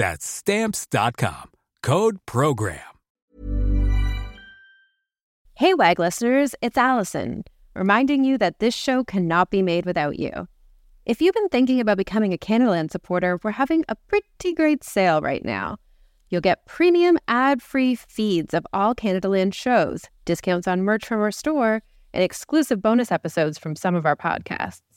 That's stamps.com. Code program. Hey WAG listeners, it's Allison, reminding you that this show cannot be made without you. If you've been thinking about becoming a Canadaland supporter, we're having a pretty great sale right now. You'll get premium ad free feeds of all Canadaland shows, discounts on merch from our store, and exclusive bonus episodes from some of our podcasts.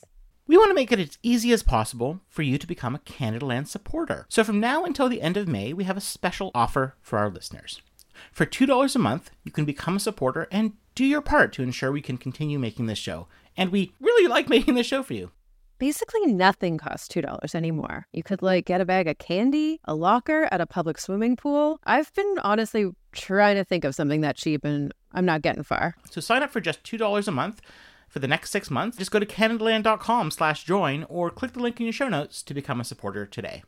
We want to make it as easy as possible for you to become a Canadaland supporter. So from now until the end of May, we have a special offer for our listeners. For $2 a month, you can become a supporter and do your part to ensure we can continue making this show. And we really like making this show for you basically nothing costs $2 anymore. You could like get a bag of candy, a locker at a public swimming pool. I've been honestly trying to think of something that cheap and I'm not getting far. So sign up for just $2 a month for the next six months. Just go to canadaland.com slash join or click the link in your show notes to become a supporter today.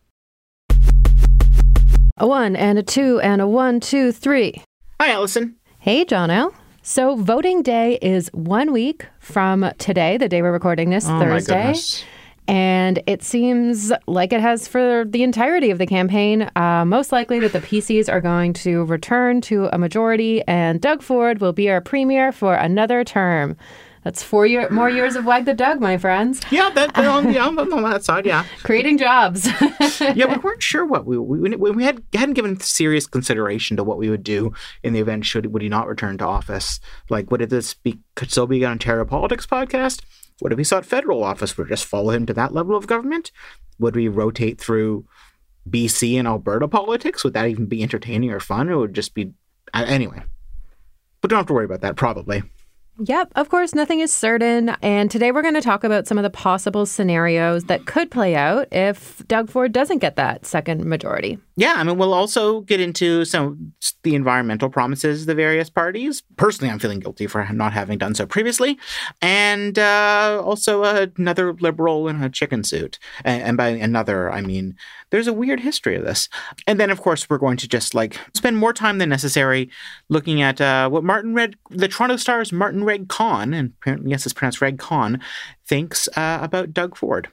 A one and a two and a one, two, three. Hi, Allison. Hey, John L. So, voting day is one week from today, the day we're recording this, oh Thursday. And it seems like it has for the entirety of the campaign. Uh, most likely that the PCs are going to return to a majority, and Doug Ford will be our premier for another term. That's four year, more years of Wag the Doug, my friends. Yeah, that, on, yeah, on that side, yeah. Creating jobs. yeah, we weren't sure what we we, we had hadn't given serious consideration to what we would do in the event should would he not return to office. Like, would this be could still be an Ontario politics podcast? What if he sought federal office? Would we just follow him to that level of government? Would we rotate through BC and Alberta politics? Would that even be entertaining or fun? Or would it just be uh, anyway? But don't have to worry about that. Probably. Yep, of course, nothing is certain. And today we're going to talk about some of the possible scenarios that could play out if Doug Ford doesn't get that second majority. Yeah, I mean, we'll also get into some the environmental promises of the various parties. Personally, I'm feeling guilty for not having done so previously, and uh, also another liberal in a chicken suit. And, and by another, I mean there's a weird history of this. And then, of course, we're going to just like spend more time than necessary looking at uh, what Martin Regg, the Toronto Star's Martin Regg Cohn, and yes, it's pronounced Regg Cohn, thinks uh, about Doug Ford.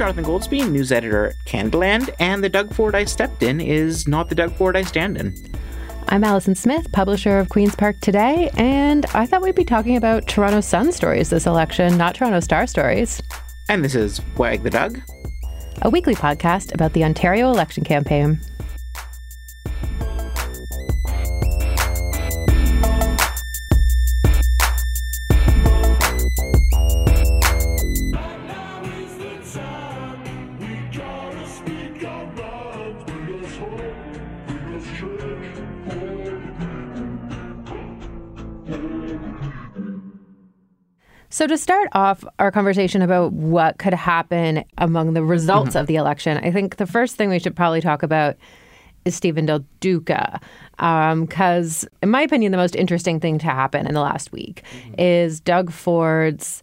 Jonathan Goldsbie, news editor at Canadaland, and the Doug Ford I stepped in is not the Doug Ford I stand in. I'm Allison Smith, publisher of Queen's Park Today, and I thought we'd be talking about Toronto Sun stories this election, not Toronto Star stories. And this is Wag the Doug, a weekly podcast about the Ontario election campaign. So, to start off our conversation about what could happen among the results mm-hmm. of the election, I think the first thing we should probably talk about is Stephen Del Duca. Because, um, in my opinion, the most interesting thing to happen in the last week mm-hmm. is Doug Ford's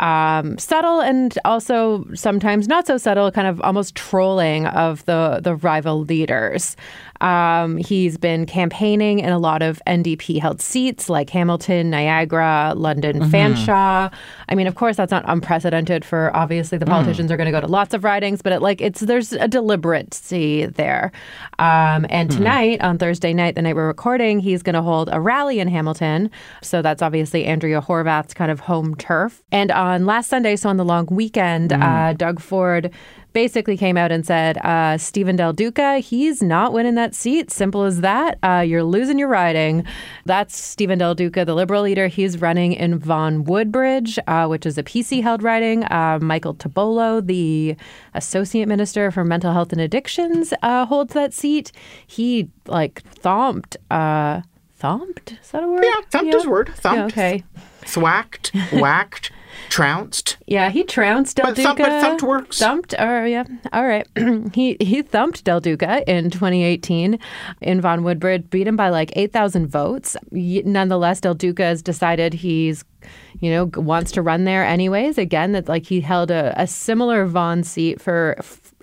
um, subtle and also sometimes not so subtle, kind of almost trolling of the the rival leaders. Um, he's been campaigning in a lot of NDP held seats like Hamilton, Niagara, London, mm-hmm. Fanshawe. I mean, of course, that's not unprecedented for obviously the mm. politicians mm. are going to go to lots of ridings, but it, like it's there's a deliberacy there. Um, and mm. tonight, on Thursday night, the night we're recording, he's going to hold a rally in Hamilton. So that's obviously Andrea Horwath's kind of home turf. And on last Sunday, so on the long weekend, mm. uh, Doug Ford basically came out and said, uh, Stephen Del Duca, he's not winning that seat. Simple as that. Uh, you're losing your riding. That's Stephen Del Duca, the Liberal leader. He's running in Vaughan Woodbridge, uh, which is a PC held riding. Uh, Michael Tibollo, the Associate Minister for Mental Health and Addictions, uh, holds that seat. He like thumped. Uh, thumped? Is that a word? Yeah, thumped yeah. is a word. Thumped. Yeah, okay. Thwacked, whacked trounced. Yeah, he trounced Del but Duca. Thump, but thumped works. Thumped. Oh, yeah. All right. he he thumped Del Duca in 2018 in Vaughan Woodbridge, beat him by like 8,000 votes. Nonetheless, Del Duca has decided he's you know, wants to run there anyways. Again, that like he held a, a similar Vaughan seat for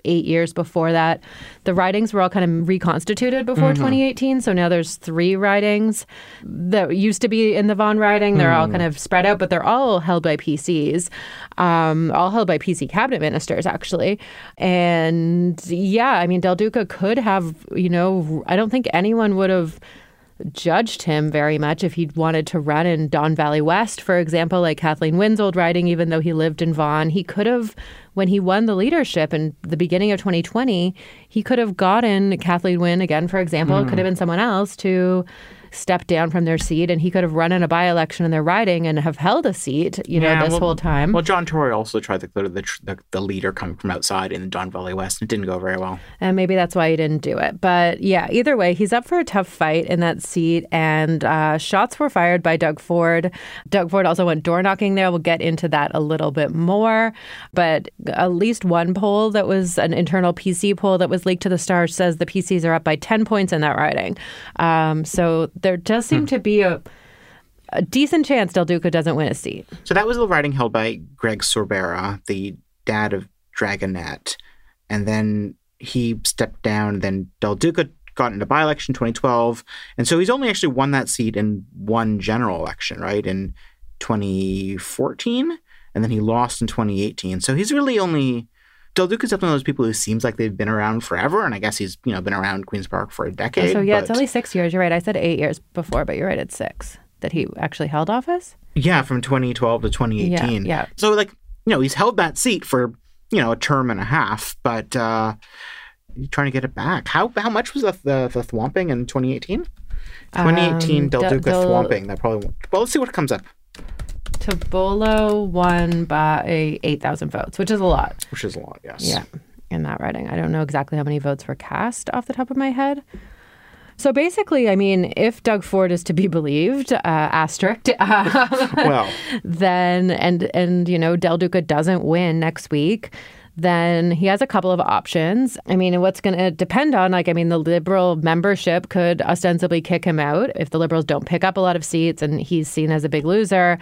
eight years before that. The ridings were all kind of reconstituted before mm-hmm. 2018. So now there's three ridings that used to be in the Vaughan riding. They're mm. all kind of spread out, but they're all held by PCs, um, all held by PC cabinet ministers, actually. And yeah, I mean, Del Duca could have, you know, I don't think anyone would have judged him very much if he'd wanted to run in Don Valley West, for example, like Kathleen Wynne's old riding, even though he lived in Vaughan. He could have, when he won the leadership in the beginning of 2020, he could have gotten Kathleen Wynne, again, for example, mm. could have been someone else to stepped down from their seat and he could have run in a by-election in their riding and have held a seat, you know, yeah, this well, whole time. Well, John Tory also tried to to the, the, the leader coming from outside in the Don Valley West it didn't go very well. And maybe that's why he didn't do it. But yeah, either way, he's up for a tough fight in that seat and uh, shots were fired by Doug Ford. Doug Ford also went door knocking there. We'll get into that a little bit more. But at least one poll that was an internal PC poll that was leaked to the Star says the PCs are up by 10 points in that riding. Um, so there does seem hmm. to be a a decent chance Del Duca doesn't win a seat. So that was the riding held by Greg Sorbara, the dad of Dragonette. And then he stepped down. Then Del Duca got into by election 2012. And so he's only actually won that seat in one general election, right? In 2014. And then he lost in 2018. So he's really only Del Duca's definitely one of those people who seems like they've been around forever, and I guess he's you know been around Queens Park for a decade. So yeah, but... it's only six years. You're right. I said eight years before, but you're right. It's six that he actually held office. Yeah, from 2012 to 2018. Yeah, yeah. So like you know he's held that seat for you know a term and a half, but uh, trying to get it back. How how much was the the, the thwomping in 2018? 2018 um, Del Duca Del... thwomping. That probably won't. Well, let's see what comes up. Tibollo won by 8,000 votes, which is a lot. Which is a lot, yes. Yeah, in that riding. I don't know exactly how many votes were cast off the top of my head. So basically, I mean, if Doug Ford is to be believed, uh, asterisk, uh, well, then and and you know Del Duca doesn't win next week, then he has a couple of options. I mean, what's going to depend on, like, I mean, the Liberal membership could ostensibly kick him out. If the Liberals don't pick up a lot of seats and he's seen as a big loser,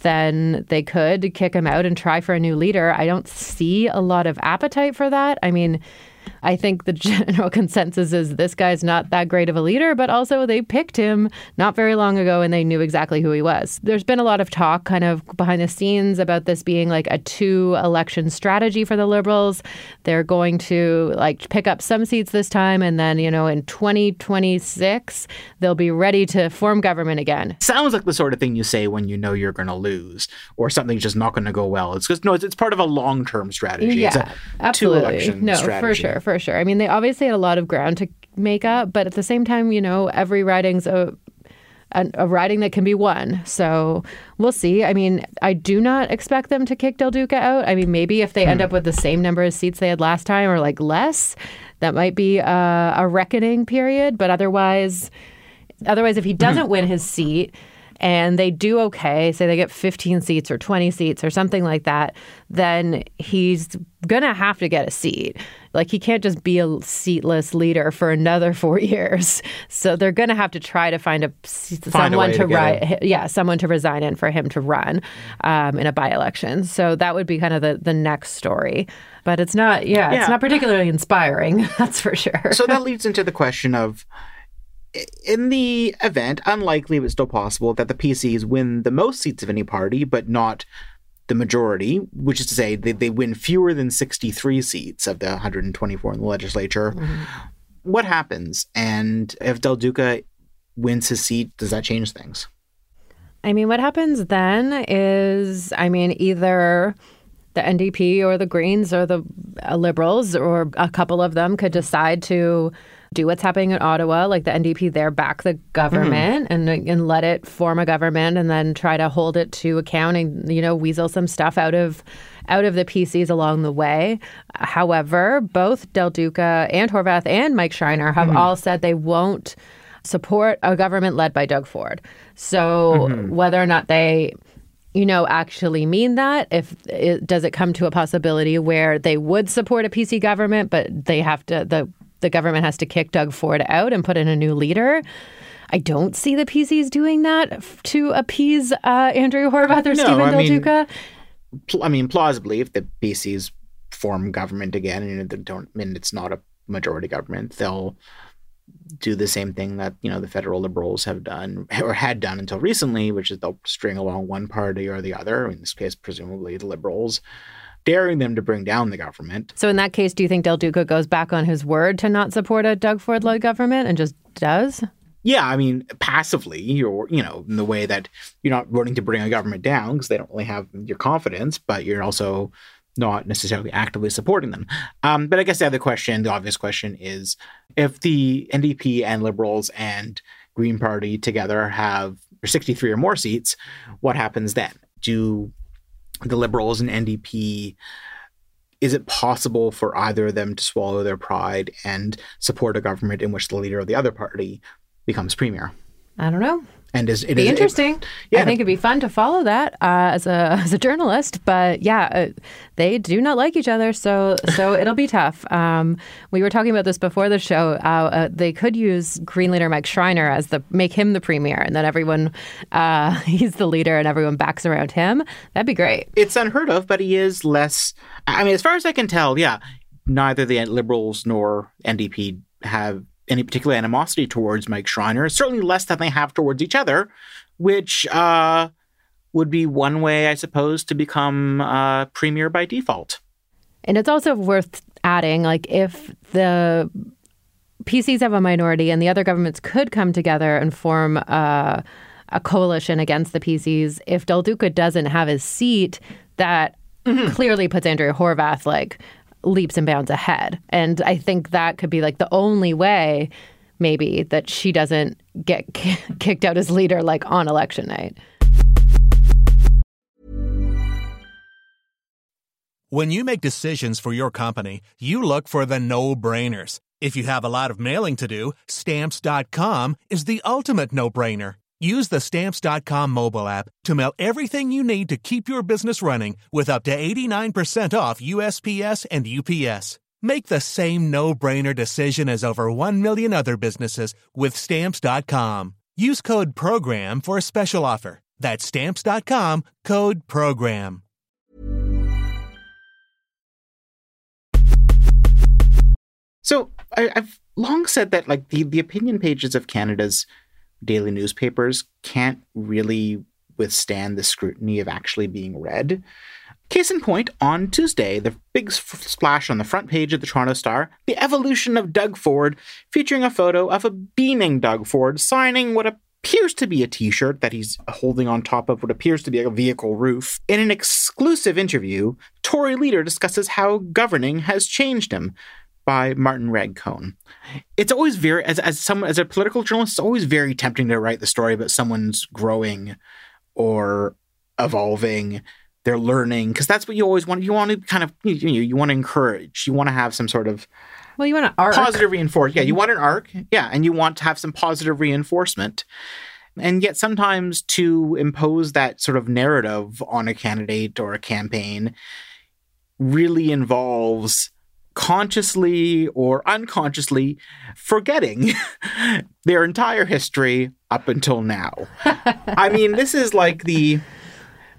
then they could kick him out and try for a new leader. I don't see a lot of appetite for that. I mean, I think the general consensus is this guy's not that great of a leader, but also they picked him not very long ago and they knew exactly who he was. There's been a lot of talk kind of behind the scenes about this being like a two election strategy for the Liberals. They're going to like pick up some seats this time and then, you know, in 2026, they'll be ready to form government again. Sounds like the sort of thing you say when you know you're going to lose or something's just not going to go well. It's just, no, it's, it's part of a long term strategy. Yeah, absolutely. no, strategy. for sure for sure. I mean, they obviously had a lot of ground to make up, but at the same time, you know, every riding's a a, a riding that can be won. So we'll see. I mean, I do not expect them to kick Del Duca out. I mean, maybe if they hmm. end up with the same number of seats they had last time or like less, that might be a, a reckoning period. But otherwise, otherwise, if he doesn't win his seat, and they do okay, say they get 15 seats or 20 seats or something like that, then he's going to have to get a seat. Like he can't just be a seatless leader for another four years. So they're going to have to try to find a Find someone way to, to ri- yeah, someone to resign in for him to run um, in a by-election. So that would be kind of the the next story. But it's not, yeah, Yeah. it's not particularly inspiring. That's for sure. so that leads into the question of in the event, unlikely but still possible, that the PCs win the most seats of any party, but not the majority, which is to say they, they win fewer than 63 seats of the 124 in the legislature. What happens? And if Del Duca wins his seat, does that change things? I mean, what happens then is, I mean, either the NDP or the Greens or the uh, Liberals or a couple of them could decide to do what's happening in Ottawa, like the NDP there, back the government mm. and and let it form a government, and then try to hold it to account and you know weasel some stuff out of out of the PCs along the way. However, both Del Duca and Horwath and Mike Schreiner have mm-hmm. all said they won't support a government led by Doug Ford. So mm-hmm. whether or not they you know actually mean that if it, does it come to a possibility where they would support a PC government but they have to the the government has to kick Doug Ford out and put in a new leader. I don't see the PCs doing that to appease uh, Andrea Horwath or No, Stephen I Del mean- pl- I mean, plausibly, if the PCs form government again, and they don't, mean, it's not a majority government, they'll do the same thing that you know the federal liberals have done or had done until recently, which is they'll string along one party or the other. In this case, presumably the liberals, daring them to bring down the government. So in that case, do you think Del Duca goes back on his word to not support a Doug Ford led government and just does? Yeah, I mean, passively, you're, you know, in the way that you're not voting to bring a government down because they don't really have your confidence, but you're also not necessarily actively supporting them. Um, but I guess the other question, the obvious question is if the NDP and Liberals and Green Party together have 63 or more seats, what happens then? Do the Liberals and NDP is it possible for either of them to swallow their pride and support a government in which the leader of the other party becomes premier? I don't know. And is it be is- interesting. yeah. I think it'd be fun to follow that uh, as a as a journalist. But yeah, uh, they do not like each other, so so it'll be tough. Um, we were talking about this before the show. Uh, uh, they could use Green leader Mike Schreiner as the make him the premier, and then everyone uh, he's the leader, and everyone backs around him. That'd be great. it's unheard of, but he is less. I mean, as far as I can tell, yeah, neither the Liberals nor NDP have any particular animosity towards Mike Schreiner. Certainly less than they have towards each other, which uh, would be one way, I suppose, to become uh, premier by default. And it's also worth adding, like if the PCs have a minority and the other governments could come together and form a, a coalition against the PCs, if Del Duca doesn't have his seat, that clearly puts Andrea Horwath like leaps and bounds ahead. And I think that could be like the only way, maybe, that she doesn't get kicked out as leader like on election night. When you make decisions for your company, you look for the no brainers. If you have a lot of mailing to do, stamps.com is the ultimate no brainer. Use the stamps.com mobile app to mail everything you need to keep your business running with up to 89% off USPS and UPS. Make the same no brainer decision as over 1 million other businesses with stamps.com. Use code PROGRAM for a special offer. That's stamps.com code PROGRAM. So I, I've long said that like the, the opinion pages of Canada's daily newspapers can't really withstand the scrutiny of actually being read. Case in point, on Tuesday, the big splash on the front page of the Toronto Star, the evolution of Doug Ford, featuring a photo of a beaming Doug Ford signing what appears to be a t shirt that he's holding on top of what appears to be a vehicle roof. In an exclusive interview, Tory leader discusses how governing has changed him by Martin Regg Cohn. It's always very as as someone as a political journalist, it's always very tempting to write the story about someone's growing or evolving, they're learning because that's what you always want. You want to kind of you you, you want to encourage. You want to have some sort of Well, you want to arc. positive reinforcement. Yeah, you mm-hmm. want an arc. Yeah, and you want to have some positive reinforcement. And yet, sometimes to impose that sort of narrative on a candidate or a campaign really involves consciously or unconsciously forgetting their entire history up until now. I mean, this is like the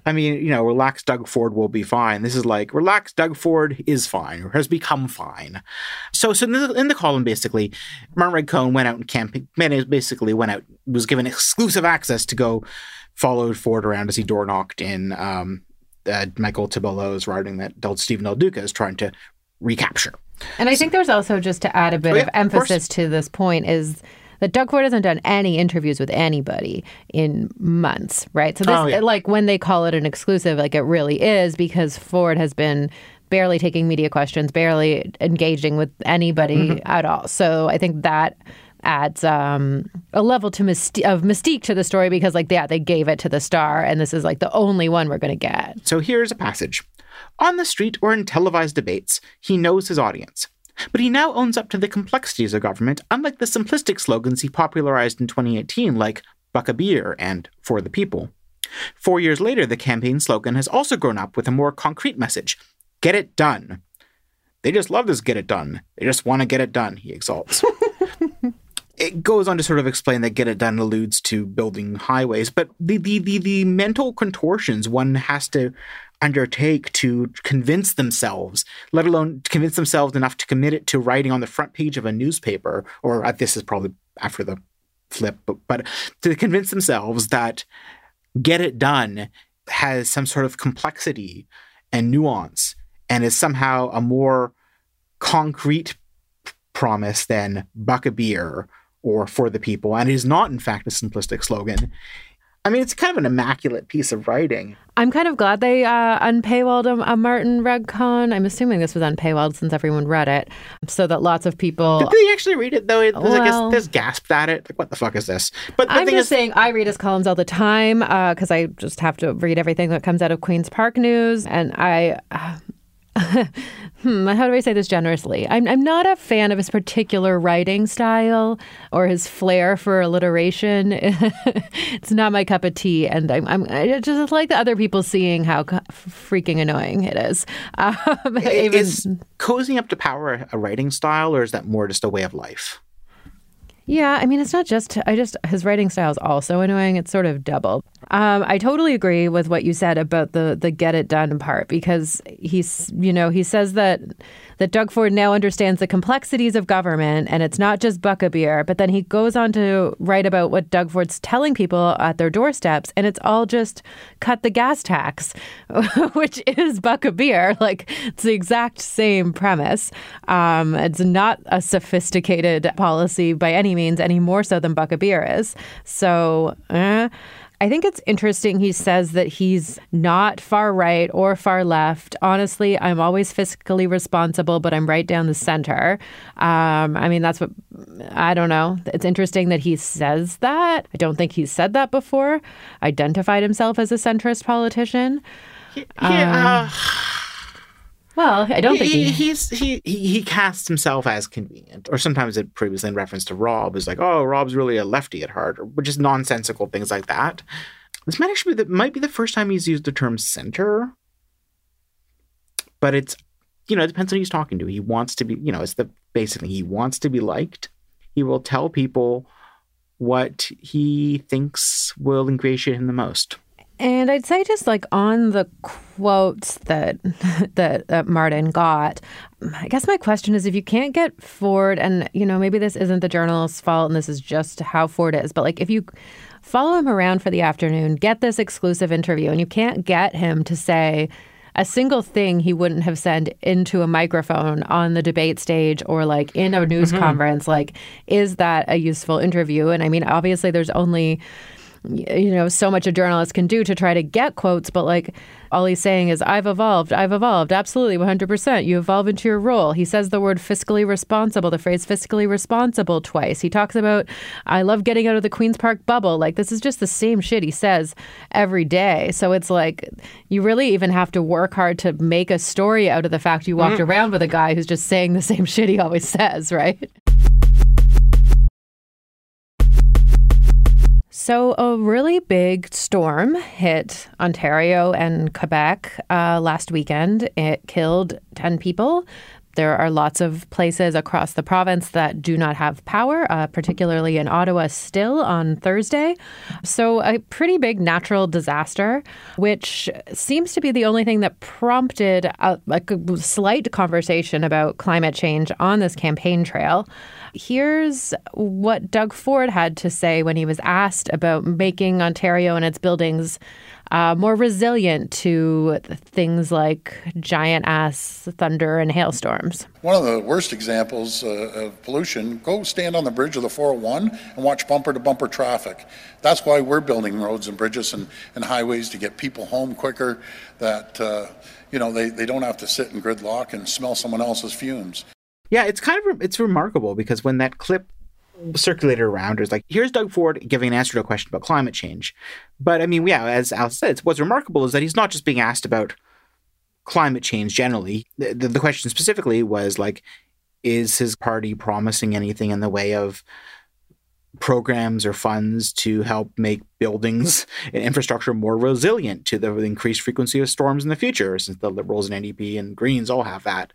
I mean, you know, relax Doug Ford will be fine. This is like relax Doug Ford is fine or has become fine. So, so in the, in the column, basically, Martin Regg Cohn went out and campaign, basically went out, was given exclusive access to go follow Ford around as he door knocked in um, uh, Michael Tibollo's writing that Del Stephen Del Duca is trying to recapture. And I think there's also just to add a bit oh, yeah, of emphasis of to this point is that Doug Ford hasn't done any interviews with anybody in months, right? So this, oh, yeah. like when they call it an exclusive, like it really is because Ford has been barely taking media questions, barely engaging with anybody mm-hmm. at all. So I think that adds um, a level to myst- of mystique to the story because, like, yeah, they gave it to the star, and this is like the only one we're going to get. So here's a passage. On the street or in televised debates, he knows his audience. But he now owns up to the complexities of government, unlike the simplistic slogans he popularized in 2018, like Buck a Beer and For the People. Four years later, the campaign slogan has also grown up with a more concrete message Get it done. They just love this get it done. They just want to get it done, he exalts. it goes on to sort of explain that get it done alludes to building highways, but the, the, the, the mental contortions one has to undertake to convince themselves, let alone convince themselves enough to commit it to writing on the front page of a newspaper, or uh, this is probably after the flip, but, but to convince themselves that get it done has some sort of complexity and nuance and is somehow a more concrete promise than buck a beer or for the people and it is not in fact a simplistic slogan I mean, it's kind of an immaculate piece of writing. I'm kind of glad they uh, unpaywalled a, a Martin Regg Cohn. I'm assuming this was unpaywalled since everyone read it, so that lots of people. Did they actually read it though? There's, well, there's gasped at it. Like, what the fuck is this? But I'm just is... saying, I read his columns all the time because uh, I just have to read everything that comes out of Queens Park News, and I. Uh, hmm, how do I say this generously? I'm, I'm not a fan of his particular writing style or his flair for alliteration. it's not my cup of tea, and I'm, I'm I just like the other people seeing how freaking annoying it is. Um, even, is cozying up to power a writing style, or is that more just a way of life? Yeah, I mean, it's not just, I just, his writing style is also annoying. It's sort of double. Um, I totally agree with what you said about the, the get it done part because he's, you know, he says that that Doug Ford now understands the complexities of government and it's not just buck a beer. But then he goes on to write about what Doug Ford's telling people at their doorsteps, and it's all just cut the gas tax, which is buck a beer. Like it's the exact same premise. Um, it's not a sophisticated policy by any means, any more so than buck a beer is. So. Eh. I think it's interesting. He says that he's not far right or far left. Honestly, I'm always fiscally responsible, but I'm right down the center. Um, I mean, that's what I don't know. It's interesting that he says that. I don't think he's said that before. Identified himself as a centrist politician. Yeah. Um, well, I don't think he, he's he, he he casts himself as convenient, or sometimes it previously in reference to Rob is like, oh, Rob's really a lefty at heart, or just nonsensical things like that. This might actually be the, might be the first time he's used the term center, but it's you know it depends on who he's talking to. He wants to be you know it's the basically he wants to be liked. He will tell people what he thinks will ingratiate him the most. And I'd say just like on the quotes that that, that Martin got, I guess my question is if you can't get Ford, and you know maybe this isn't the journalist's fault, and this is just how Ford is, but like if you follow him around for the afternoon, get this exclusive interview, and you can't get him to say a single thing he wouldn't have said into a microphone on the debate stage or like in a news mm-hmm. conference, like is that a useful interview? And I mean, obviously, there's only you know so much a journalist can do to try to get quotes but like all he's saying is i've evolved i've evolved absolutely 100% you evolve into your role. He says the word fiscally responsible the phrase fiscally responsible twice. He talks about i love getting out of the queens park bubble. Like this is just the same shit he says every day. So it's like you really even have to work hard to make a story out of the fact you walked mm. around with a guy who's just saying the same shit he always says right So, a really big storm hit Ontario and Quebec uh, last weekend. It killed 10 people. There are lots of places across the province that do not have power, uh, particularly in Ottawa still on Thursday. So, a pretty big natural disaster, which seems to be the only thing that prompted a, a slight conversation about climate change on this campaign trail. Here's what Doug Ford had to say when he was asked about making Ontario and its buildings uh, more resilient to things like giant ass thunder and hailstorms. One of the worst examples uh, of pollution go stand on the bridge of the 401 and watch bumper to bumper traffic. That's why we're building roads and bridges and, and highways to get people home quicker, that uh, you know they, they don't have to sit in gridlock and smell someone else's fumes. Yeah, it's kind of it's remarkable because when that clip circulated around. It's like, here's Doug Ford giving an answer to a question about climate change. But I mean, yeah, as Al said, what's remarkable is that he's not just being asked about climate change generally. The, the, the question specifically was like, is his party promising anything in the way of programs or funds to help make buildings and infrastructure more resilient to the increased frequency of storms in the future, since the Liberals and NDP and Greens all have that.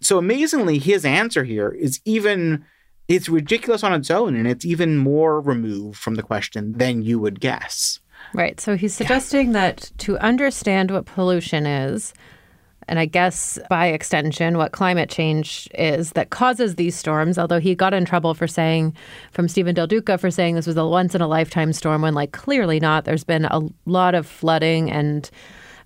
So amazingly, his answer here is even it's ridiculous on its own and it's even more removed from the question than you would guess. Right. So he's suggesting yeah. that to understand what pollution is, and I guess by extension, what climate change is that causes these storms. Although he got in trouble for saying, from Stephen Del Duca, for saying this was a once in a lifetime storm, when like clearly not. There's been a lot of flooding and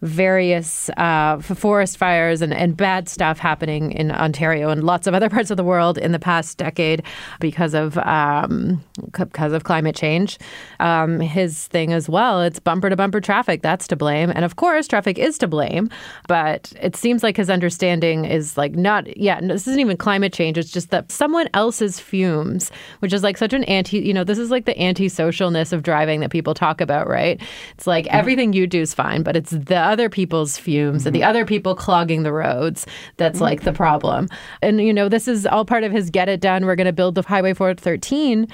various uh, forest fires and, and bad stuff happening in Ontario and lots of other parts of the world in the past decade because of um, because of climate change. Um, his thing as well, it's bumper to bumper traffic. That's to blame, and of course, traffic is to blame. But it seems like his understanding is like not. Yeah, this isn't even climate change. It's just that someone else's fumes, which is like such an anti. You know, this is like the anti-socialness of driving that people talk about, right? It's like mm-hmm. everything you do is fine, but it's the other people's fumes mm-hmm. and the mm-hmm. other people clogging the roads that's like the problem. And, you know, this is all part of his get it done. We're going to build the Highway 413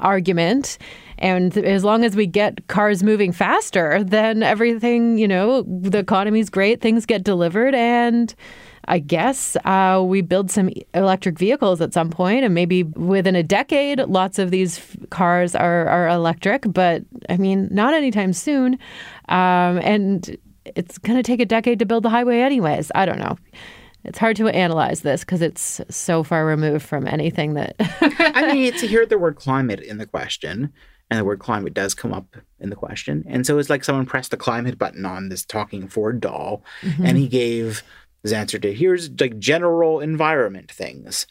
argument. And as long as we get cars moving faster, then everything, you know, the economy's great, things get delivered, and I guess uh, we build some electric vehicles at some point, and maybe within a decade, lots of these f- cars are, are electric. But I mean, not anytime soon. Um, and it's going to take a decade to build the highway, anyways. I don't know. It's hard to analyze this because it's so far removed from anything that. I mean, to hear the word climate in the question, and the word climate does come up in the question. And so it's like someone pressed the climate button on this talking Ford doll, mm-hmm. and he gave his answer to here's like general environment things,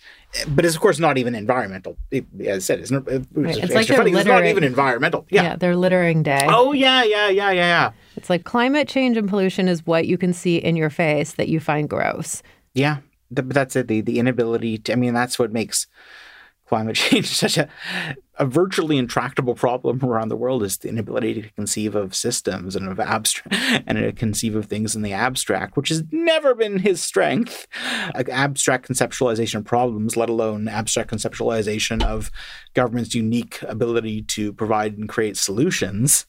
but it's of course not even environmental. It, as I said, it's, not, it's, it's like funny. It's not even environmental. Yeah. yeah, they're littering day. Oh yeah, yeah, yeah, yeah, yeah. It's like climate change and pollution is what you can see in your face that you find gross. Yeah, but that's it. The the inability to. I mean, that's what makes climate change such a, a virtually intractable problem around the world is the inability to conceive of systems and of abstract and to conceive of things in the abstract, which has never been his strength. abstract conceptualization of problems, let alone abstract conceptualization of government's unique ability to provide and create solutions.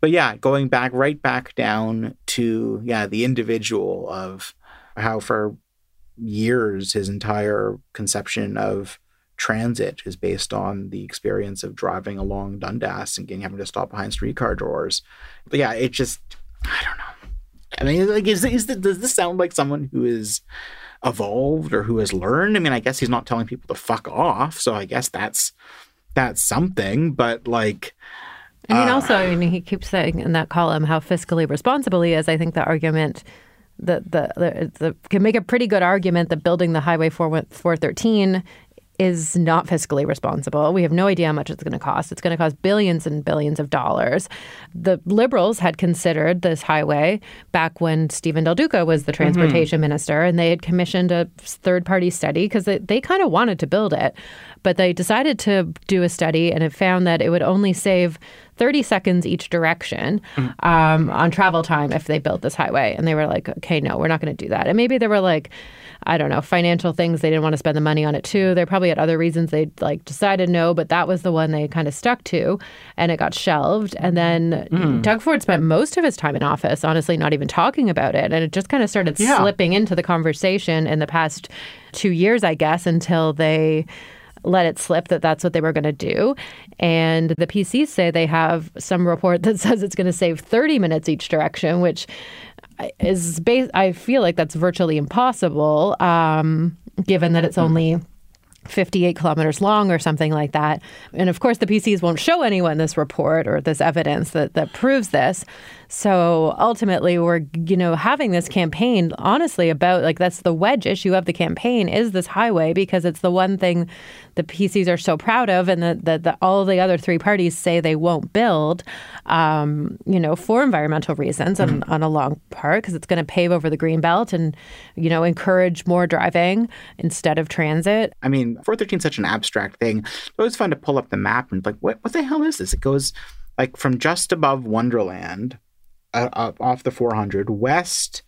But yeah, going back right back down to yeah, the individual of how for years his entire conception of transit is based on the experience of driving along Dundas and getting having to stop behind streetcar doors. But yeah, it just I don't know. I mean, like, is, is the, does this sound like someone who is evolved or who has learned? I mean, I guess he's not telling people to fuck off, so I guess that's that's something. But like, I mean, uh, also, I mean, he keeps saying in that column how fiscally responsible he is. I think the argument that the, the, the, can make a pretty good argument that building the Highway 4, 413 is not fiscally responsible. We have no idea how much it's going to cost. It's going to cost billions and billions of dollars. The Liberals had considered this highway back when Stephen Del Duca was the mm-hmm. transportation mm-hmm. minister, and they had commissioned a third party study because they, they kind of wanted to build it. But they decided to do a study, and it found that it would only save 30 seconds each direction um, on travel time if they built this highway. And they were like, okay, no, we're not going to do that. And maybe there were like, I don't know, financial things. They didn't want to spend the money on it too. They probably had other reasons they like decided no, but that was the one they kind of stuck to and it got shelved. And then hmm. Doug Ford spent most of his time in office, honestly, not even talking about it. And it just kind of started Yeah. slipping into the conversation in the past two years, I guess, until they let it slip that that's what they were going to do. And the PCs say they have some report that says it's going to save 30 minutes each direction, which is bas- I feel like that's virtually impossible, um, given that it's only 58 kilometers long or something like that. And of course, the PCs won't show anyone this report or this evidence that, that proves this. So ultimately, we're, you know, having this campaign honestly about like that's the wedge issue of the campaign is this highway because it's the one thing the PCs are so proud of and that the, the, all the other three parties say they won't build, um, you know, for environmental reasons on, on a long part because it's going to pave over the green belt and, you know, encourage more driving instead of transit. I mean, 413 is such an abstract thing. It's always fun to pull up the map and like, what, what the hell is this? It goes like from just above Wonderland, uh, up off the 400, west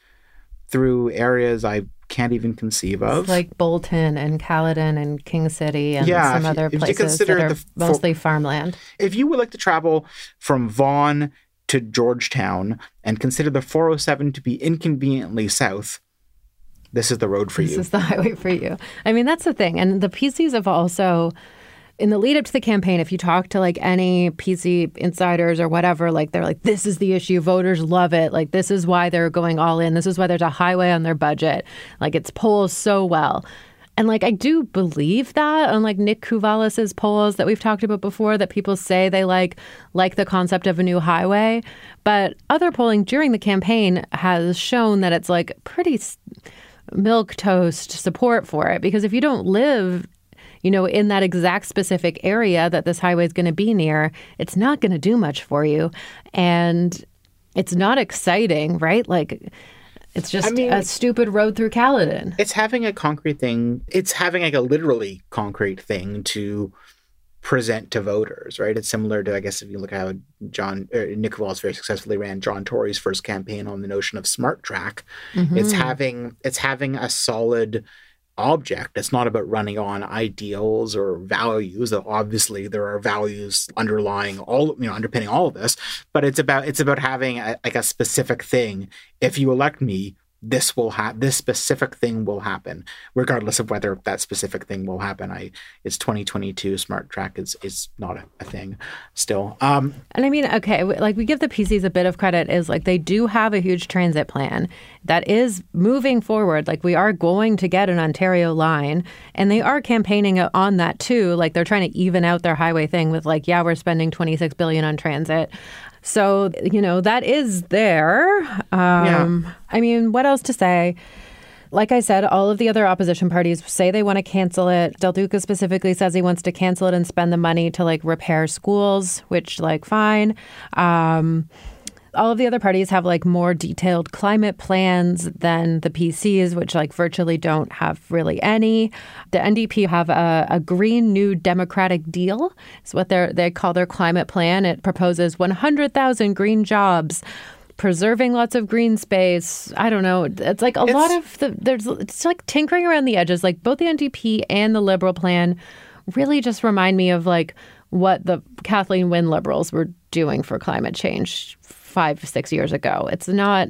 through areas I can't even conceive of. It's like Bolton and Caledon and King City and Yeah, some other if you places that are f- mostly farmland. if you would like to travel from Vaughan to Georgetown and consider the 407 to be inconveniently south, this is the road for This you. This is the highway for you. I mean, that's the thing. And the PCs have also, in the lead up to the campaign, if you talk to like any PC insiders or whatever, like they're like, this is the issue. Voters love it. Like, this is why they're going all in. This is why there's a highway on their budget. Like, it's polls so well. And like I do believe that, unlike Nick Kouvalis's polls that we've talked about before, that people say they like like the concept of a new highway. But other polling during the campaign has shown that it's like pretty milk toast support for it because if you don't live you know in that exact specific area that this highway is going to be near it's not going to do much for you. And it's not exciting right? Like it's just I mean- a stupid road through Caledon. it's having a concrete thing it's having like a literally concrete thing to present to voters right? It's similar to i guess if you look at how john uh, nick very successfully ran john tory's first campaign on the notion of smart track. It's having it's having a solid object. It's not about running on ideals or values obviously there are values underlying all you know underpinning all of this but it's about it's about having a, like a specific thing. If you elect me this will have this specific thing will happen regardless of whether that specific thing will happen i it's 2022 smart track is is not a, a thing still um And I mean, okay, like we give the PCs a bit of credit is like they do have a huge transit plan that is moving forward. Like we are going to get an Ontario line and they are campaigning on that too. Like they're trying to even out their highway thing with like, yeah, we're spending 26 billion on transit. So, you know, that is there. Um, I mean, what else to say? Like I said, all of the other opposition parties say they want to cancel it. Del Duca specifically says he wants to cancel it and spend the money to like repair schools, which like fine. Um, all of the other parties have like more detailed climate plans than the PCs, which like virtually don't have really any. The NDP have a, a Green New Democratic Deal. It's what they they call their climate plan. It proposes 100,000 green jobs. Preserving lots of green space. I don't know. It's like a lot of the there's it's like tinkering around the edges. Like both the NDP and the Liberal plan really just remind me of like what the Kathleen Wynne Liberals were doing for climate change five, six years ago. It's not.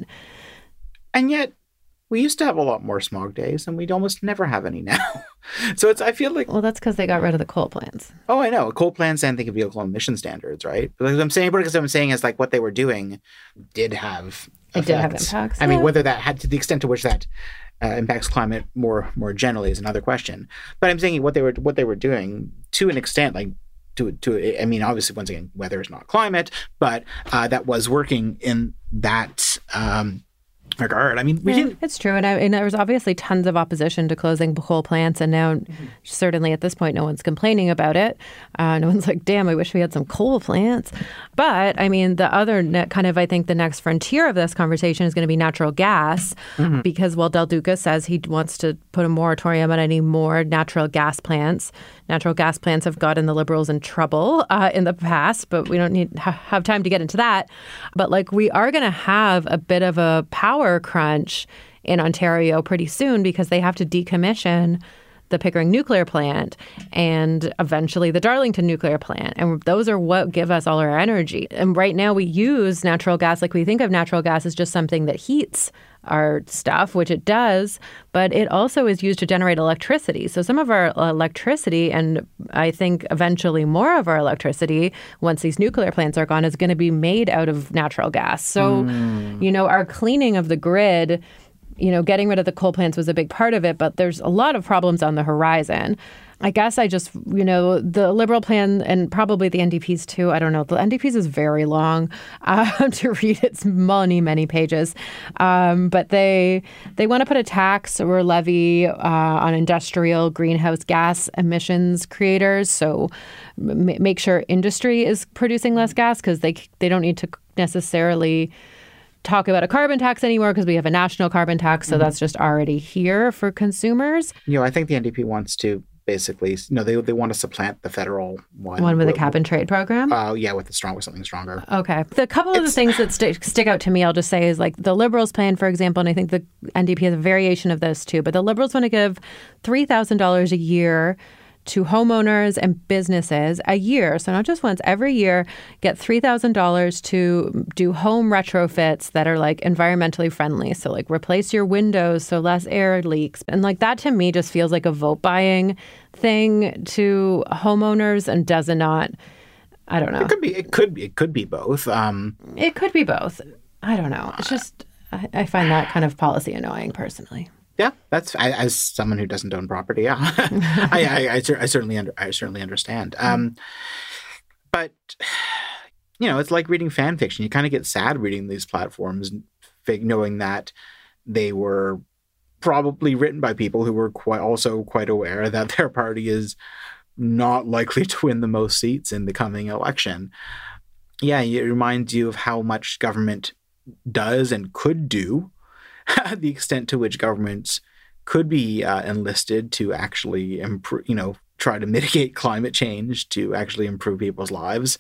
and yet we used to have a lot more smog days and we'd almost never have any now so it's i feel like Well, that's because they got rid of the coal plants. oh i know coal plants and think of vehicle emission standards right but like i'm saying but what i'm saying is like what they were doing did have It did have impacts, i mean whether that had to the extent to which that uh, impacts climate more more generally is another question but i'm saying what they were what they were doing to an extent like to to I mean obviously once again weather is not climate but uh, that was working in that um, regard I mean we Yeah, didn't it's true, and, I, and there was obviously tons of opposition to closing coal plants, and now certainly at this point, no one's complaining about it. Uh, no one's like, "Damn, I wish we had some coal plants." But I mean, the other ne- kind of, I think, the next frontier of this conversation is going to be natural gas, mm-hmm. because while Del Duca says he wants to put a moratorium on any more natural gas plants, natural gas plants have gotten the Liberals in trouble uh, in the past, but we don't need ha- have time to get into that. But like, we are going to have a bit of a power crunch in Ontario pretty soon because they have to decommission the Pickering nuclear plant and eventually the Darlington nuclear plant. And those are what give us all our energy. And right now we use natural gas like we think of natural gas as just something that heats our stuff, which it does, but it also is used to generate electricity. So some of our electricity, and I think eventually more of our electricity, once these nuclear plants are gone, is going to be made out of natural gas. So, mm. you know, our cleaning of the grid you know, getting rid of the coal plants was a big part of it, but there's a lot of problems on the horizon. I guess I just, you know, the Liberal plan and probably the NDP's too. I don't know. The NDP's is very long uh, to read. It's many, many pages. Um, but they they want to put a tax or levy uh, on industrial greenhouse gas emissions creators. So m- make sure industry is producing less gas because they they don't need to necessarily talk about a carbon tax anymore because we have a national carbon tax. So mm-hmm. that's just already here for consumers. You know, I think the NDP wants to basically, you know, they, they want to supplant the federal one. One with the cap and trade program? Oh, uh, yeah, with the strong, with something stronger. Okay. The couple of the things that st- stick out to me, I'll just say, is like the Liberals' plan, for example, and I think the NDP has a variation of this too, but the Liberals want to give $3,000 a year to homeowners and businesses a year. So, not just once, every year, get $3,000 to do home retrofits that are like environmentally friendly. So, like replace your windows so less air leaks. And like that to me just feels like a vote buying thing to homeowners and does not. I don't know. It could be. It could be. It could be both. Um, it could be both. I don't know. It's just I, I find that kind of policy annoying personally. Yeah, that's I, as someone who doesn't own property. Yeah, I, I, I, I, certainly under, I certainly understand. Um, but you know, it's like reading fan fiction. You kind of get sad reading these platforms, knowing that they were probably written by people who were quite also quite aware that their party is not likely to win the most seats in the coming election. Yeah, it reminds you of how much government does and could do the extent to which governments could be uh, enlisted to actually improve, you know, try to mitigate climate change to actually improve people's lives.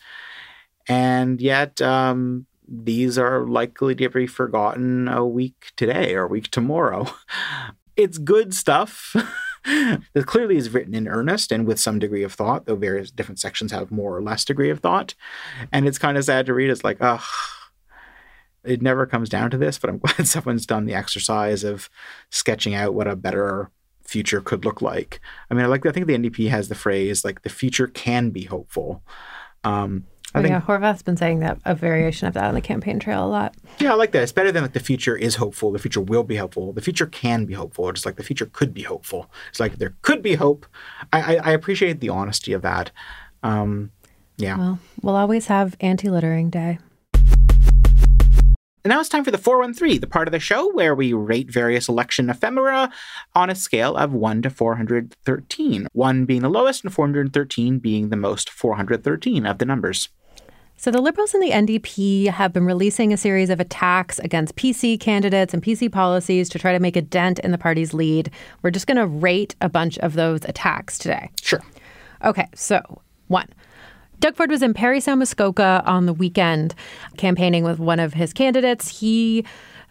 And yet, um, these are likely to be forgotten a week today or a week tomorrow. It's good stuff. that clearly is written in earnest and with some degree of thought, though various different sections have more or less degree of thought. And it's kind of sad to read. It's like, oh, it never comes down to this, but I'm glad someone's done the exercise of sketching out what a better future could look like. I mean, I like I think the NDP has the phrase like the future can be hopeful. Um, I oh, think, yeah, Horwath's been saying that a variation of that on the campaign trail a lot. Yeah, I like that. It's better than like the future is hopeful. The future will be hopeful. The future can be hopeful. Just like the future could be hopeful. It's like there could be hope. I, I, I appreciate the honesty of that. Um, yeah. Well, we'll always have anti-littering day. And now it's time for the 413, the part of the show where we rate various election ephemera on a scale of 1 to 413, 1 being the lowest and 413 being the most 413 of the numbers. So, the Liberals and the NDP have been releasing a series of attacks against PC candidates and PC policies to try to make a dent in the party's lead. We're just going to rate a bunch of those attacks today. Sure. Okay, so one, Doug Ford was in Parry Sound Muskoka on the weekend campaigning with one of his candidates. He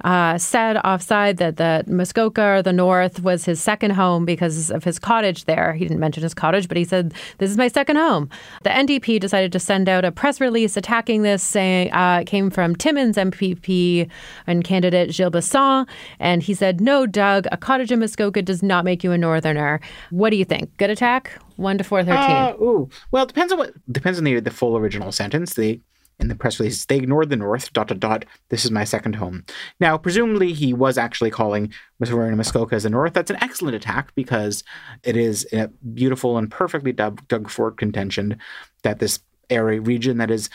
uh, said offside that the Muskoka or the North was his second home because of his cottage there. He didn't mention his cottage, but he said, This is my second home. The NDP decided to send out a press release attacking this, saying uh, it came from Timmins MPP and candidate Gilles Bisson. And he said, No, Doug, a cottage in Muskoka does not make you a Northerner. What do you think? Good attack? One to four thirteen. Uh, ooh, well, it depends on what depends on the the full original sentence. The in the press release, they ignored the North, dot, dot, dot. This is my second home. Now, presumably, he was actually calling Missouri Muskoka as the North. That's an excellent attack because it is a beautiful and perfectly Doug, Doug Ford contention that this area region that is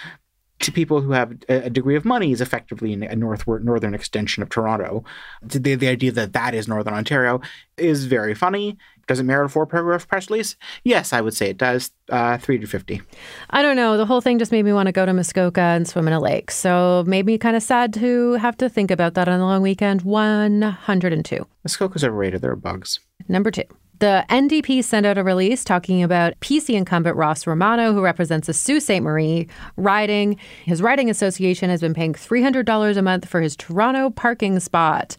to people who have a, a degree of money is effectively a northward northern extension of Toronto. The, the idea that that is Northern Ontario is very funny. Does it merit a four paragraph press release? Yes, I would say it does. Uh, 350. I don't know. The whole thing just made me want to go to Muskoka and swim in a lake. So made me kind of sad to have to think about that on the long weekend. 102. Muskoka's overrated. There are bugs. Number two. The NDP sent out a release talking about PC incumbent Ross Romano, who represents the Sault Ste. Marie riding. His riding association has been paying $300 a month for his Toronto parking spot.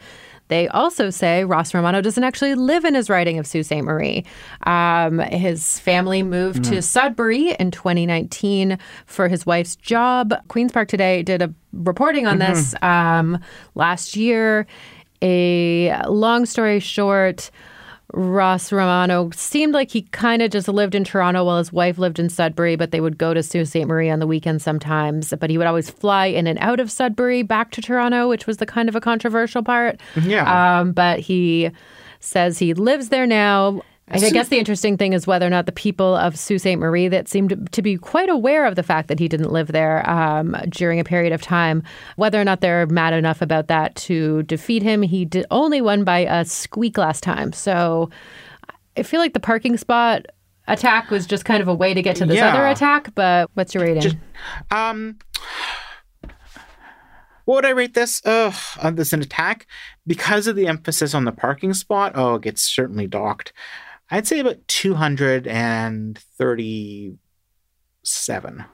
They also say Ross Romano doesn't actually live in his writing of Sault Ste. Marie. Um, his family moved mm. to Sudbury in 2019 for his wife's job. Queen's Park Today did a reporting on mm-hmm. this um, last year. A long story short, Ross Romano seemed like he kind of just lived in Toronto while his wife lived in Sudbury, but they would go to Sault Ste. Marie on the weekends sometimes. But he would always fly in and out of Sudbury back to Toronto, which was the kind of a controversial part. Yeah. Um, but he says he lives there now. I guess the interesting thing is whether or not the people of Sault Ste. Marie that seemed to be quite aware of the fact that he didn't live there um, during a period of time, whether or not they're mad enough about that to defeat him. He did, only won by a squeak last time. So I feel like the parking spot attack was just kind of a way to get to this yeah. other attack. But what's your rating? Just, um, what would I rate this? Ugh, this an attack because of the emphasis on the parking spot. Oh, it gets certainly docked. I'd say about 237.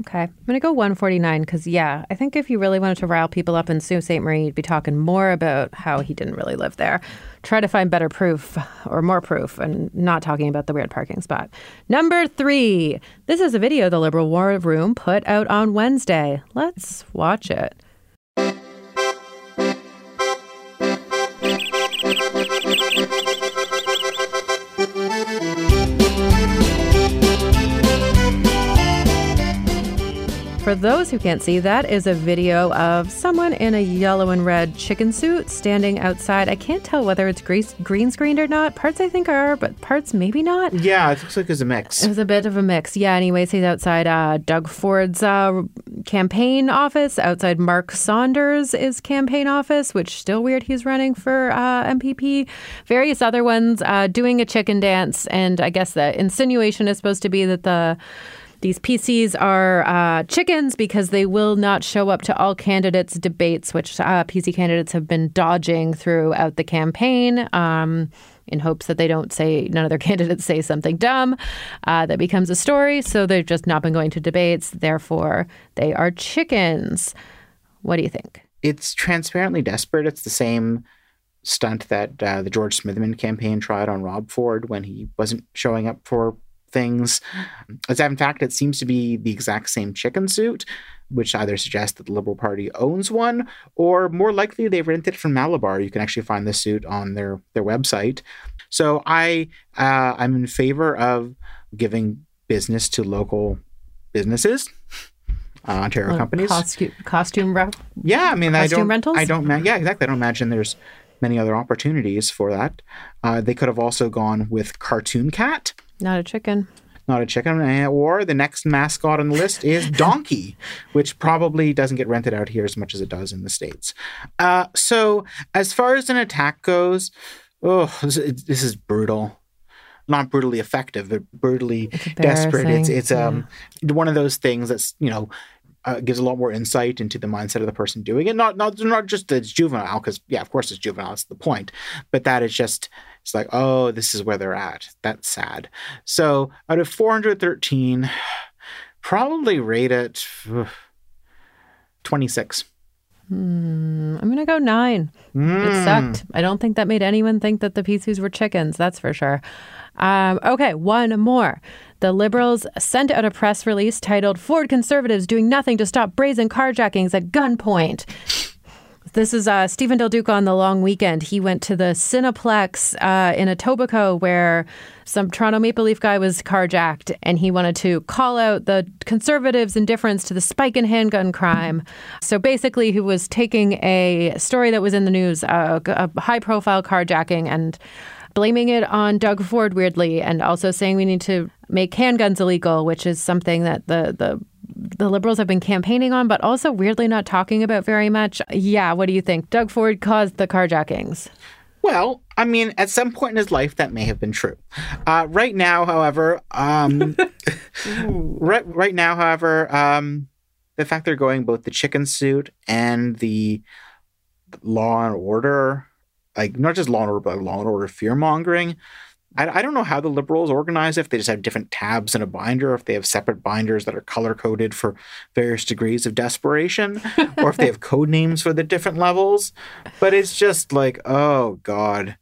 Okay. I'm going to go 149 because, yeah, I think if you really wanted to rile people up in Sault Ste. Marie, you'd be talking more about how he didn't really live there. Try to find better proof or more proof and not talking about the weird parking spot. Number three. This is a video the Liberal War Room put out on Wednesday. Let's watch it. For those who can't see, that is a video of someone in a yellow and red chicken suit standing outside. I can't tell whether it's green screened or not. Parts I think are, but parts maybe not. Yeah, it looks like it's a mix. It was a bit of a mix. Yeah, anyways, he's outside uh, Doug Ford's uh, campaign office, outside Mark Saunders' is campaign office, which still weird he's running for uh, MPP. Various other ones uh, doing a chicken dance. And I guess the insinuation is supposed to be that the these PCs are uh, chickens because they will not show up to all candidates' debates, which uh, PC candidates have been dodging throughout the campaign. Um, in hopes that they don't say none of their candidates say something dumb uh, that becomes a story. So they've just not been going to debates. Therefore, they are chickens. What do you think? It's transparently desperate. It's the same stunt that uh, the George Smitherman campaign tried on Rob Ford when he wasn't showing up for things. As in fact, it seems to be the exact same chicken suit, which either suggests that the Liberal Party owns one, or more likely they rented it from Malabar. You can actually find the suit on their their website. So I uh, I'm in favor of giving business to local businesses. Uh, Ontario companies, costume, costume re- yeah. I mean, I don't, rentals. I don't, yeah, exactly. I don't imagine there's many other opportunities for that. Uh, they could have also gone with Cartoon Cat, not a chicken. Not a chicken. Eh, or the next mascot on the list is Donkey, which probably doesn't get rented out here as much as it does in the States. Uh, so, as far as an attack goes, oh, this, this is brutal not brutally effective, but brutally it's desperate. It's it's um one of those things that's you know uh, gives a lot more insight into the mindset of the person doing it. Not not not just that it's juvenile, because yeah, of course it's juvenile. That's the point, but that it's just it's like, oh, this is where they're at. That's sad. So out of 413, probably rate it 26. Hmm, I'm going to go nine. Mm. It hmm. sucked. I don't think that made anyone think that the PCs were chickens. That's for sure. Um, okay, one more. The Liberals sent out a press release titled Ford Conservatives Doing Nothing to Stop Brazen Carjackings at Gunpoint. This is uh, Steven Del Duca on the long weekend. He went to the Cineplex uh, in Etobicoke where some Toronto Maple Leaf guy was carjacked, and he wanted to call out the conservatives' indifference to the spike in handgun crime. So basically, he was taking a story that was in the news, uh, a high profile carjacking, and blaming it on Doug Ford weirdly, and also saying we need to make handguns illegal, which is something that the the the Liberals have been campaigning on, but also weirdly not talking about very much. Yeah, what do you think? Doug Ford caused the carjackings. Well, I mean, at some point in his life, that may have been true. Uh, right now, however, um, right, right now, however, um, the fact they're going both the chicken suit and the law and order, like not just law and order, but law and order fear mongering. I, I don't know how the liberals organize if they just have different tabs in a binder, if they have separate binders that are color coded for various degrees of desperation, or if they have code names for the different levels. But it's just like, oh God,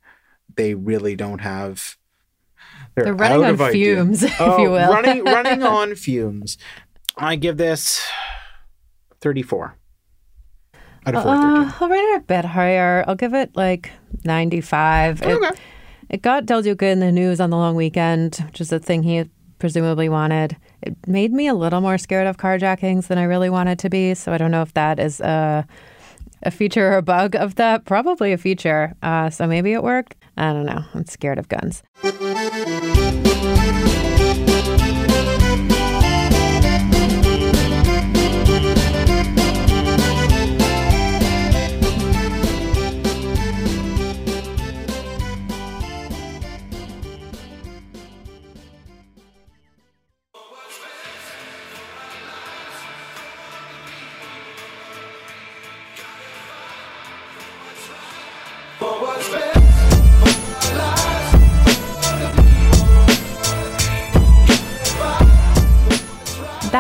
they really don't have. They're, They're running on idea. fumes, if Oh, you will. running running on fumes. I give this 34 out of 413. Uh, I'll rate it a bit higher. I'll give it like 95. Okay. it got Del Duca in the news on the long weekend, which is a thing he presumably wanted. It made me a little more scared of carjackings than I really wanted to be. So I don't know if that is a, a feature or a bug of that. Probably a feature. Uh, so maybe it worked. I don't know. I'm scared of guns.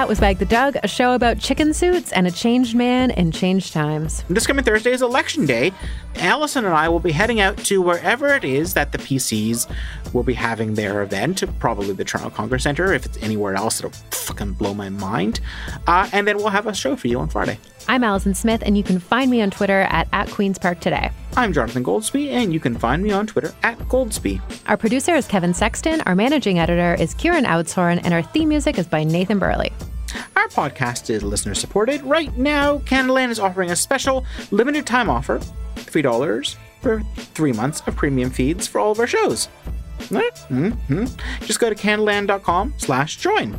That was Wag the Doug, a show about chicken suits and a changed man in changed times. This coming Thursday is election day. Allison and I will be heading out to wherever it is that the PCs will be having their event, probably the Toronto Congress Center. If it's anywhere else, it'll fucking blow my mind. Uh, and then we'll have a show for you on Friday. I'm Allison Smith, and you can find me on Twitter at, at Queen's Park Today. I'm Jonathan Goldsbie, and you can find me on Twitter at Goldsbie. Our producer is Kevin Sexton, our managing editor is Kieran Oudshoorn, and our theme music is by Nathan Burley. Our podcast is listener supported. Right now, Canadaland is offering a special limited time offer $3 for three months of premium feeds for all of our shows. Mm-hmm. Just go to canadaland.com slash join.